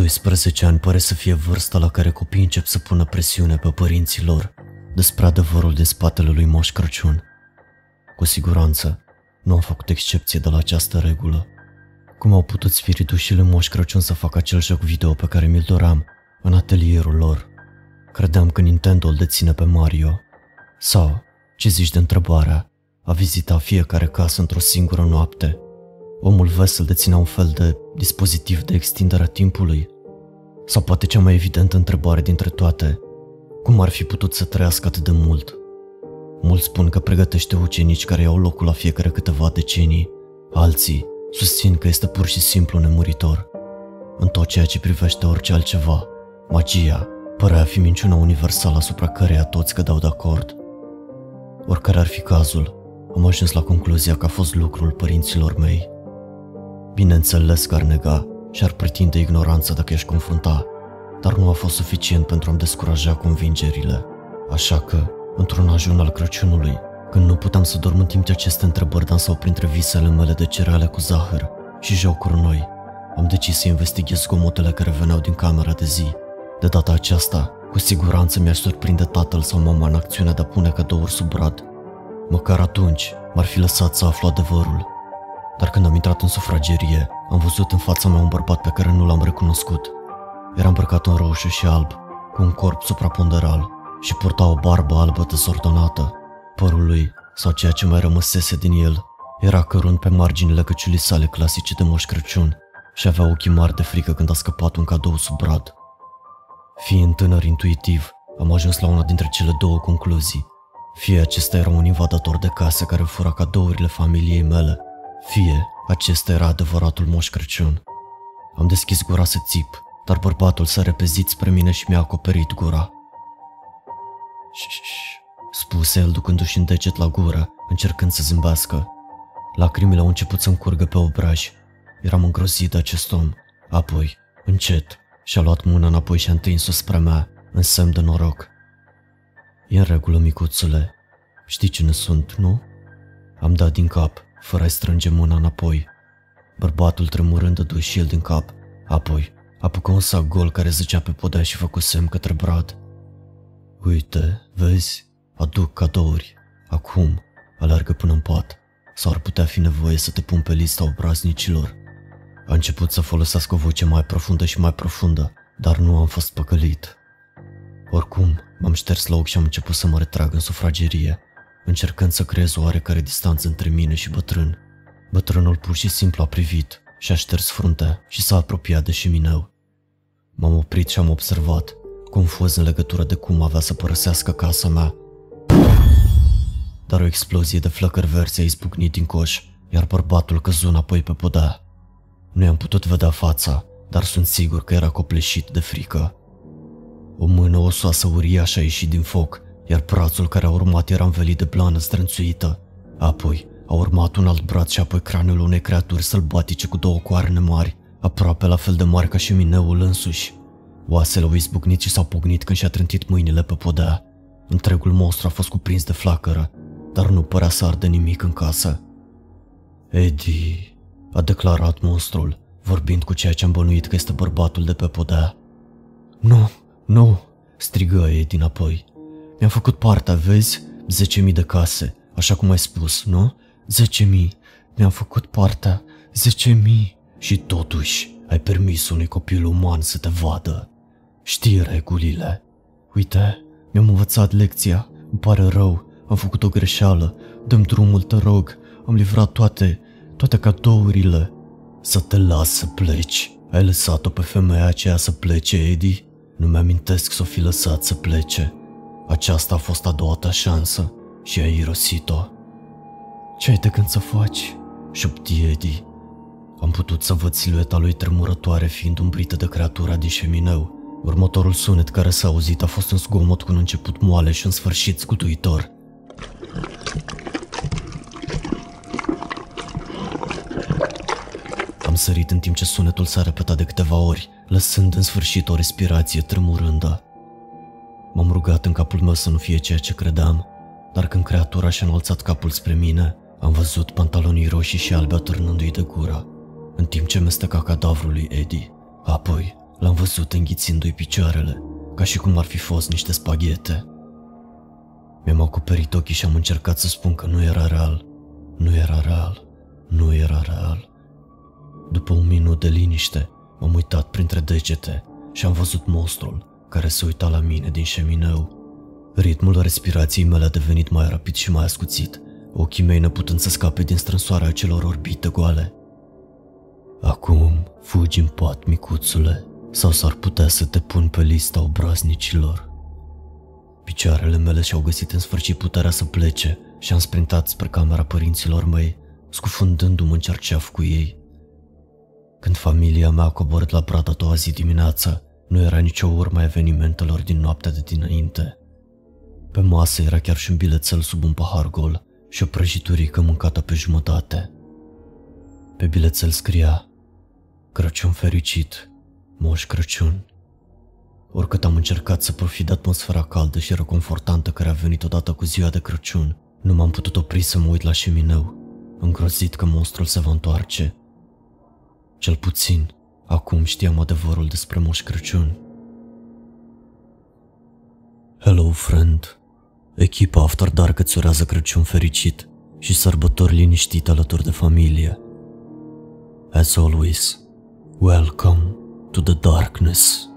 12 ani pare să fie vârsta la care copiii încep să pună presiune pe părinții lor despre adevărul din spatele lui Moș Crăciun. Cu siguranță, nu am făcut excepție de la această regulă. Cum au putut spiritușile Moș Crăciun să facă acel joc video pe care mi-l doram în atelierul lor? Credeam că Nintendo îl deține pe Mario. Sau, ce zici de întrebarea, a vizita fiecare casă într-o singură noapte. Omul vesel deținea un fel de dispozitiv de extindere a timpului. Sau poate cea mai evidentă întrebare dintre toate, cum ar fi putut să trăiască atât de mult? Mulți spun că pregătește ucenici care iau locul la fiecare câteva decenii, alții susțin că este pur și simplu nemuritor. În tot ceea ce privește orice altceva, magia părea a fi minciuna universală asupra căreia toți cădeau de acord. Oricare ar fi cazul, am ajuns la concluzia că a fost lucrul părinților mei. Bineînțeles că ar nega și ar pretinde ignoranță dacă ești confrunta, dar nu a fost suficient pentru a-mi descuraja convingerile. Așa că, într-un ajun al Crăciunului, când nu puteam să dorm în timp ce aceste întrebări dansau printre visele mele de cereale cu zahăr și jocuri noi, am decis să investighez zgomotele care veneau din camera de zi. De data aceasta, cu siguranță mi-aș surprinde tatăl sau mama în acțiunea de a pune cadouri sub brad. Măcar atunci m-ar fi lăsat să aflu adevărul. Dar când am intrat în sufragerie, am văzut în fața mea un bărbat pe care nu l-am recunoscut. Era îmbrăcat în roșu și alb, cu un corp supraponderal și purta o barbă albă dezordonată. Părul lui, sau ceea ce mai rămăsese din el, era cărunt pe marginile căciulii sale clasice de Moș Crăciun și avea ochii mari de frică când a scăpat un cadou sub brad. Fiind tânăr intuitiv, am ajuns la una dintre cele două concluzii. Fie acesta era un invadator de case care fura cadourile familiei mele, fie acesta era adevăratul Moș Crăciun. Am deschis gura să țip, dar bărbatul s-a repezit spre mine și mi-a acoperit gura. Șșș, spuse el ducându-și un deget la gură, încercând să zâmbească. Lacrimile au început să-mi curgă pe obraj. Eram îngrozit de acest om. Apoi, încet, și-a luat mâna înapoi și a întins-o spre mea, în semn de noroc. E în regulă, micuțule. Știi cine sunt, nu? Am dat din cap, fără a-i strânge mâna înapoi. Bărbatul tremurând dădu și el din cap. Apoi, apucă un sac gol care zicea pe podea și făcu semn către Brad. Uite, vezi, aduc cadouri. Acum, alergă până în pat. Sau ar putea fi nevoie să te pun pe lista obraznicilor. A început să folosească o voce mai profundă și mai profundă, dar nu am fost păcălit. Oricum, m-am șters la ochi și am început să mă retrag în sufragerie, încercând să creez o oarecare distanță între mine și bătrân. Bătrânul pur și simplu a privit și a șters fruntea și s-a apropiat de șemineu. M-am oprit și am observat, confuz în legătură de cum avea să părăsească casa mea. Dar o explozie de flăcări verzi a izbucnit din coș, iar bărbatul căzu înapoi pe podea. Nu i-am putut vedea fața, dar sunt sigur că era copleșit de frică. O mână osoasă uriașă a ieșit din foc, iar brațul care a urmat era învelit de blană strânțuită. Apoi a urmat un alt braț și apoi craniul unei creaturi sălbatice cu două coarne mari, aproape la fel de mari ca și mineul însuși. Oasele au izbucnit și s-au pognit când și-a trântit mâinile pe podea. Întregul monstru a fost cuprins de flacără, dar nu părea să ardă nimic în casă. Eddie, a declarat monstrul, vorbind cu ceea ce am bănuit că este bărbatul de pe podea. Nu, nu, strigă ei dinapoi. Mi-am făcut partea, vezi? Zece mii de case, așa cum ai spus, nu? Zece mii. Mi-am făcut partea. Zece mii. Și totuși, ai permis unui copil uman să te vadă. Știi regulile. Uite, mi-am învățat lecția. Îmi pare rău. Am făcut o greșeală. Dăm drumul, te rog. Am livrat toate, toate cadourile. Să te las să pleci. Ai lăsat-o pe femeia aceea să plece, Eddie? Nu mi-amintesc să o fi lăsat să plece. Aceasta a fost a doua ta șansă și ai irosit-o. Ce ai de gând să faci? șopti Eddie. Am putut să văd silueta lui tremurătoare fiind umbrită de creatura din șemineu. Următorul sunet care s-a auzit a fost un zgomot cu un început moale și un sfârșit scutuitor. Am sărit în timp ce sunetul s-a repetat de câteva ori, lăsând în sfârșit o respirație tremurândă. M-am rugat în capul meu să nu fie ceea ce credeam, dar când creatura și-a înălțat capul spre mine, am văzut pantalonii roșii și albe atârnându-i de gură, în timp ce mesteca cadavrul lui Eddie. Apoi L-am văzut înghițindu-i picioarele, ca și cum ar fi fost niște spaghete. Mi-am acoperit ochii și am încercat să spun că nu era real. Nu era real. Nu era real. După un minut de liniște, m-am uitat printre degete și am văzut monstrul care se uita la mine din șemineu. Ritmul respirației mele a devenit mai rapid și mai ascuțit, ochii mei neputând să scape din strânsoarea acelor orbite goale. Acum fugi în pat, micuțule, sau s-ar putea să te pun pe lista obraznicilor. Picioarele mele și-au găsit în sfârșit puterea să plece și am sprintat spre camera părinților mei, scufundându-mă în cerceaf cu ei. Când familia mea a coborât la brad a doua zi dimineața, nu era nicio urmă a evenimentelor din noaptea de dinainte. Pe masă era chiar și un bilețel sub un pahar gol și o prăjiturică mâncată pe jumătate. Pe bilețel scria Crăciun fericit, Moș Crăciun. Oricât am încercat să profit de atmosfera caldă și reconfortantă care a venit odată cu ziua de Crăciun, nu m-am putut opri să mă uit la șemineu, îngrozit că monstrul se va întoarce. Cel puțin, acum știam adevărul despre Moș Crăciun. Hello, friend! Echipa After Dark îți urează Crăciun fericit și sărbători liniștite alături de familie. As always, welcome to the darkness.